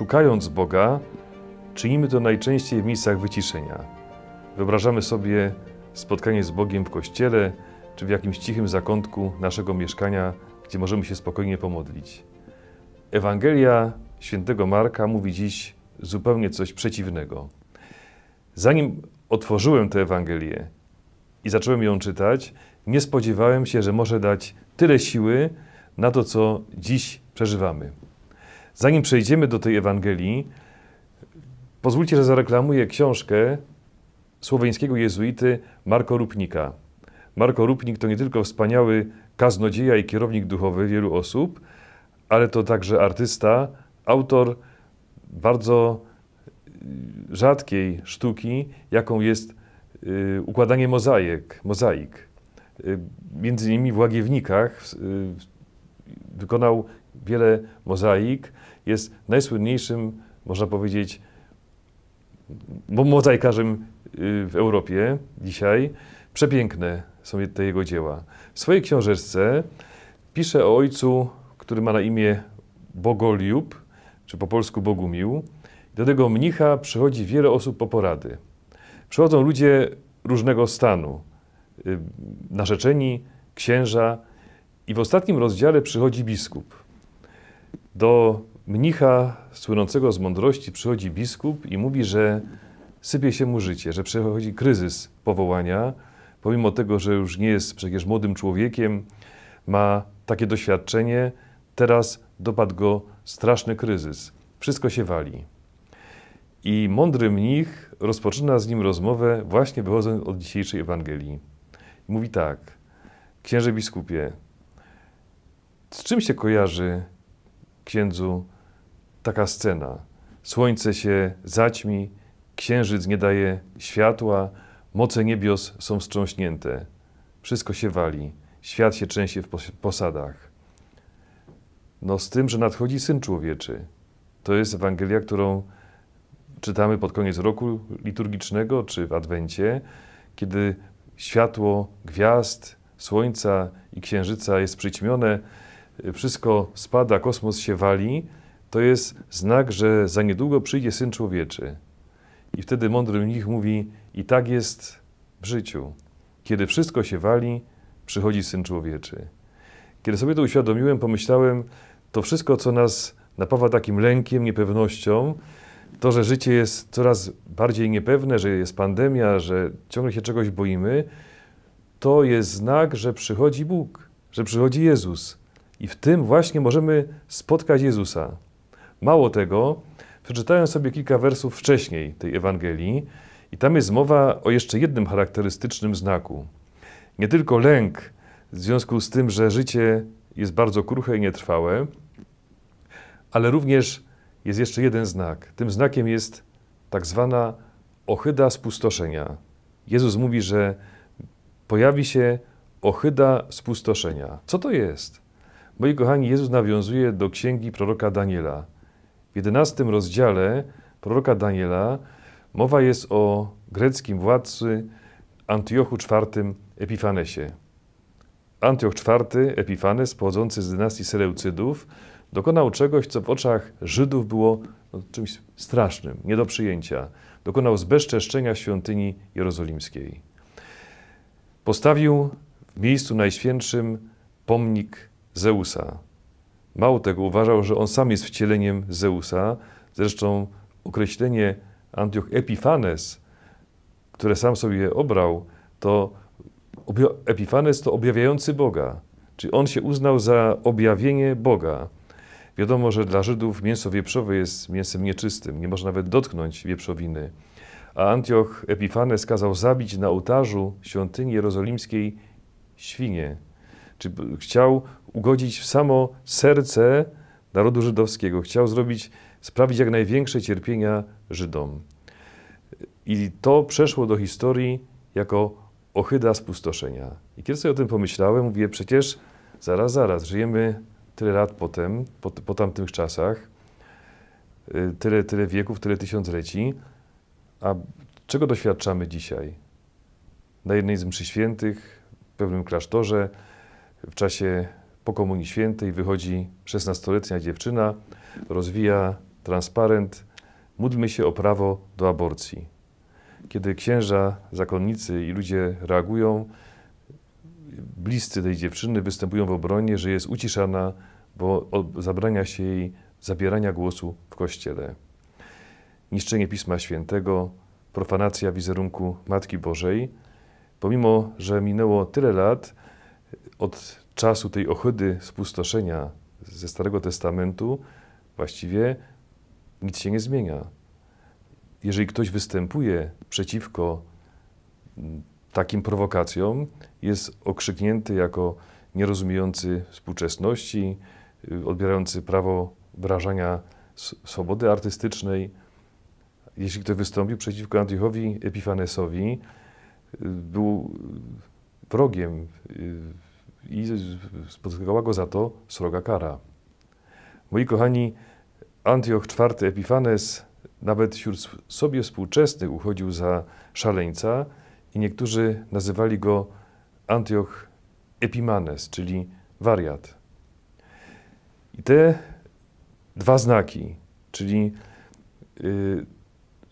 szukając Boga, czynimy to najczęściej w miejscach wyciszenia. Wyobrażamy sobie spotkanie z Bogiem w kościele czy w jakimś cichym zakątku naszego mieszkania, gdzie możemy się spokojnie pomodlić. Ewangelia świętego Marka mówi dziś zupełnie coś przeciwnego. Zanim otworzyłem tę Ewangelię i zacząłem ją czytać, nie spodziewałem się, że może dać tyle siły na to, co dziś przeżywamy. Zanim przejdziemy do tej Ewangelii, pozwólcie, że zareklamuję książkę słoweńskiego jezuity Marko Rupnika. Marko Rupnik to nie tylko wspaniały kaznodzieja i kierownik duchowy wielu osób, ale to także artysta, autor bardzo y, rzadkiej sztuki, jaką jest y, układanie mozaik. mozaik. Y, między innymi w Łagiewnikach wykonał wiele mozaik. Jest najsłynniejszym, można powiedzieć, mozaikarzem w Europie dzisiaj. Przepiękne są te jego dzieła. W swojej książeczce pisze o ojcu, który ma na imię Bogoliub, czy po polsku Bogumił. Do tego mnicha przychodzi wiele osób po porady. Przychodzą ludzie różnego stanu, y, narzeczeni, księża i w ostatnim rozdziale przychodzi biskup. Do mnicha słynącego z mądrości przychodzi biskup i mówi, że sypie się mu życie, że przechodzi kryzys powołania, pomimo tego, że już nie jest przecież młodym człowiekiem, ma takie doświadczenie, teraz dopadł go straszny kryzys. Wszystko się wali. I mądry mnich rozpoczyna z nim rozmowę, właśnie wychodząc od dzisiejszej Ewangelii. Mówi tak: Księże biskupie, z czym się kojarzy księdzu taka scena? Słońce się zaćmi, księżyc nie daje światła, moce niebios są wstrząśnięte. Wszystko się wali, świat się trzęsie w posadach. No z tym, że nadchodzi Syn Człowieczy. To jest Ewangelia, którą czytamy pod koniec roku liturgicznego czy w Adwencie, kiedy światło gwiazd, słońca i księżyca jest przyćmione, wszystko spada, kosmos się wali, to jest znak, że za niedługo przyjdzie Syn Człowieczy. I wtedy mądry mnich mówi, i tak jest w życiu. Kiedy wszystko się wali, przychodzi Syn Człowieczy. Kiedy sobie to uświadomiłem, pomyślałem, to wszystko, co nas napawa takim lękiem, niepewnością, to, że życie jest coraz bardziej niepewne, że jest pandemia, że ciągle się czegoś boimy, to jest znak, że przychodzi Bóg, że przychodzi Jezus. I w tym właśnie możemy spotkać Jezusa. Mało tego, przeczytałem sobie kilka wersów wcześniej tej Ewangelii i tam jest mowa o jeszcze jednym charakterystycznym znaku. Nie tylko lęk w związku z tym, że życie jest bardzo kruche i nietrwałe, ale również jest jeszcze jeden znak. Tym znakiem jest tak zwana ochyda spustoszenia. Jezus mówi, że pojawi się ochyda spustoszenia. Co to jest? Moi kochani, Jezus nawiązuje do księgi proroka Daniela. W jedenastym rozdziale proroka Daniela mowa jest o greckim władcy Antiochu IV Epifanesie. Antioch IV Epifanes, pochodzący z dynastii Seleucydów, dokonał czegoś, co w oczach Żydów było no, czymś strasznym, nie do przyjęcia. Dokonał zbezczeszczenia świątyni jerozolimskiej. Postawił w miejscu najświętszym pomnik Zeusa. Mało tego, uważał, że on sam jest wcieleniem Zeusa. Zresztą określenie Antioch Epifanes, które sam sobie obrał, to Epifanes to objawiający Boga, czyli on się uznał za objawienie Boga. Wiadomo, że dla Żydów mięso wieprzowe jest mięsem nieczystym, nie można nawet dotknąć wieprzowiny. A Antioch Epifanes kazał zabić na ołtarzu świątyni jerozolimskiej świnie. Czy chciał ugodzić w samo serce narodu żydowskiego, chciał zrobić, sprawić jak największe cierpienia Żydom. I to przeszło do historii jako ohyda spustoszenia. I kiedy sobie o tym pomyślałem, mówię, przecież zaraz, zaraz, żyjemy tyle lat potem, po, po tamtych czasach, y, tyle, tyle wieków, tyle tysiącleci, a czego doświadczamy dzisiaj? Na jednej z mszy świętych, w pewnym klasztorze, w czasie po Komunii Świętej wychodzi 16-letnia dziewczyna, rozwija transparent módlmy się o prawo do aborcji. Kiedy księża, zakonnicy i ludzie reagują, bliscy tej dziewczyny występują w obronie, że jest uciszana, bo zabrania się jej zabierania głosu w kościele. Niszczenie Pisma Świętego, profanacja wizerunku Matki Bożej, pomimo że minęło tyle lat od czasu tej ohydy spustoszenia ze Starego Testamentu, właściwie nic się nie zmienia. Jeżeli ktoś występuje przeciwko takim prowokacjom, jest okrzyknięty jako nierozumiejący współczesności, odbierający prawo wyrażania swobody artystycznej. Jeśli ktoś wystąpił przeciwko Antiochowi Epifanesowi, był wrogiem i spotkała go za to sroga kara. Moi kochani, Antioch IV Epifanes nawet wśród sobie współczesnych uchodził za szaleńca i niektórzy nazywali go Antioch Epimanes, czyli wariat. I te dwa znaki, czyli y,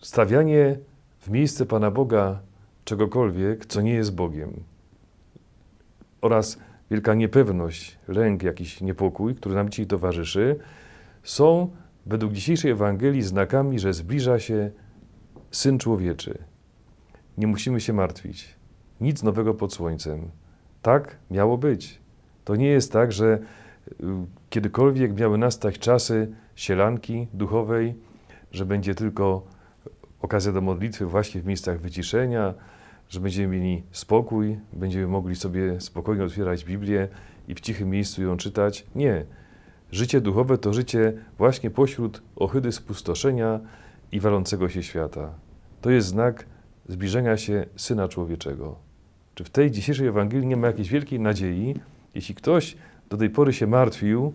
stawianie w miejsce Pana Boga czegokolwiek, co nie jest Bogiem, oraz wielka niepewność, lęk, jakiś niepokój, który nam dzisiaj towarzyszy, są według dzisiejszej Ewangelii znakami, że zbliża się Syn Człowieczy. Nie musimy się martwić. Nic nowego pod słońcem. Tak miało być. To nie jest tak, że y, kiedykolwiek miały nastać czasy sielanki duchowej, że będzie tylko okazja do modlitwy właśnie w miejscach wyciszenia, że będziemy mieli spokój, będziemy mogli sobie spokojnie otwierać Biblię i w cichym miejscu ją czytać. Nie. Życie duchowe to życie właśnie pośród ohydy spustoszenia i walącego się świata. To jest znak zbliżenia się Syna Człowieczego. Czy w tej dzisiejszej Ewangelii nie ma jakiejś wielkiej nadziei, jeśli ktoś do tej pory się martwił,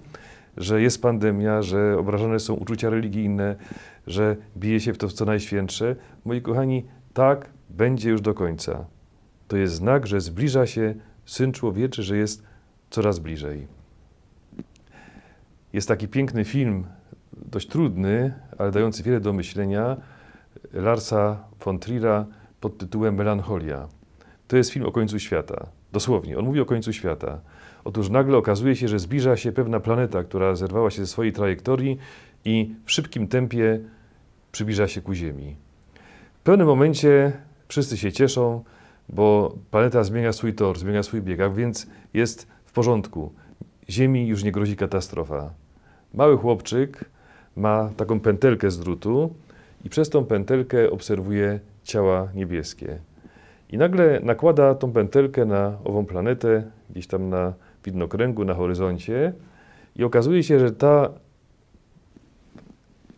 że jest pandemia, że obrażone są uczucia religijne, że bije się w to w co najświętsze. Moi kochani, tak będzie już do końca. To jest znak, że zbliża się Syn Człowieczy, że jest coraz bliżej. Jest taki piękny film, dość trudny, ale dający wiele do myślenia, Larsa von Trier'a pod tytułem Melancholia. To jest film o końcu świata. Dosłownie, on mówi o końcu świata. Otóż nagle okazuje się, że zbliża się pewna planeta, która zerwała się ze swojej trajektorii i w szybkim tempie przybliża się ku Ziemi. W pewnym momencie wszyscy się cieszą, bo planeta zmienia swój tor, zmienia swój bieg, a więc jest w porządku. Ziemi już nie grozi katastrofa. Mały chłopczyk ma taką pętelkę z drutu i przez tą pętelkę obserwuje ciała niebieskie. I nagle nakłada tą pętelkę na ową planetę, gdzieś tam na widnokręgu, na horyzoncie i okazuje się, że ta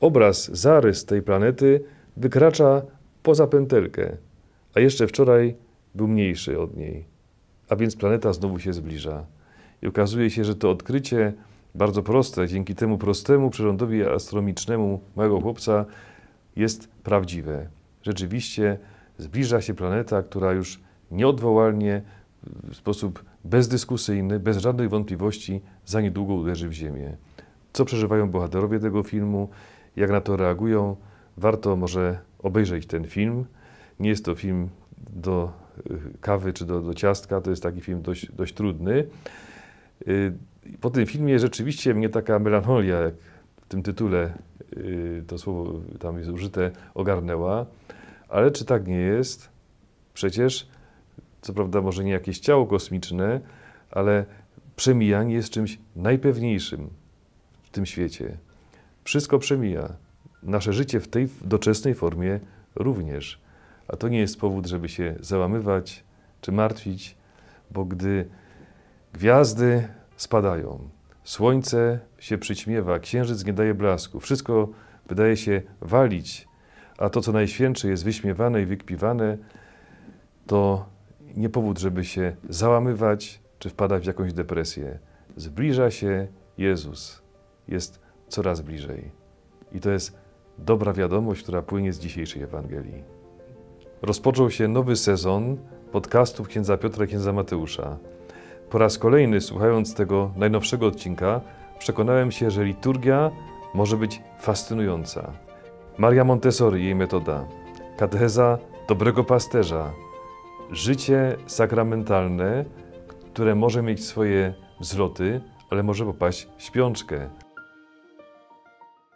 obraz, zarys tej planety wykracza poza pętelkę, a jeszcze wczoraj był mniejszy od niej. A więc planeta znowu się zbliża. I okazuje się, że to odkrycie bardzo proste, dzięki temu prostemu przyrządowi astronomicznemu małego chłopca jest prawdziwe. Rzeczywiście zbliża się planeta, która już nieodwołalnie, w sposób bezdyskusyjny, bez żadnych wątpliwości, za niedługo uderzy w Ziemię. Co przeżywają bohaterowie tego filmu, jak na to reagują, warto może obejrzeć ten film. Nie jest to film do y, kawy czy do, do ciastka, to jest taki film dość, dość trudny. Y, po tym filmie rzeczywiście mnie taka melancholia, jak w tym tytule y, to słowo tam jest użyte, ogarnęła. Ale czy tak nie jest? Przecież, co prawda, może nie jakieś ciało kosmiczne, ale przemijanie jest czymś najpewniejszym w tym świecie. Wszystko przemija. Nasze życie w tej doczesnej formie również. A to nie jest powód, żeby się załamywać czy martwić, bo gdy gwiazdy spadają, słońce się przyćmiewa, księżyc nie daje blasku, wszystko wydaje się walić, a to, co najświętsze, jest wyśmiewane i wykpiwane, to nie powód, żeby się załamywać czy wpadać w jakąś depresję. Zbliża się Jezus, jest coraz bliżej. I to jest dobra wiadomość, która płynie z dzisiejszej Ewangelii. Rozpoczął się nowy sezon podcastów księdza Piotra i księdza Mateusza. Po raz kolejny, słuchając tego najnowszego odcinka, przekonałem się, że liturgia może być fascynująca. Maria Montessori, jej metoda. Katecheza dobrego pasterza. Życie sakramentalne, które może mieć swoje wzloty, ale może popaść w śpiączkę.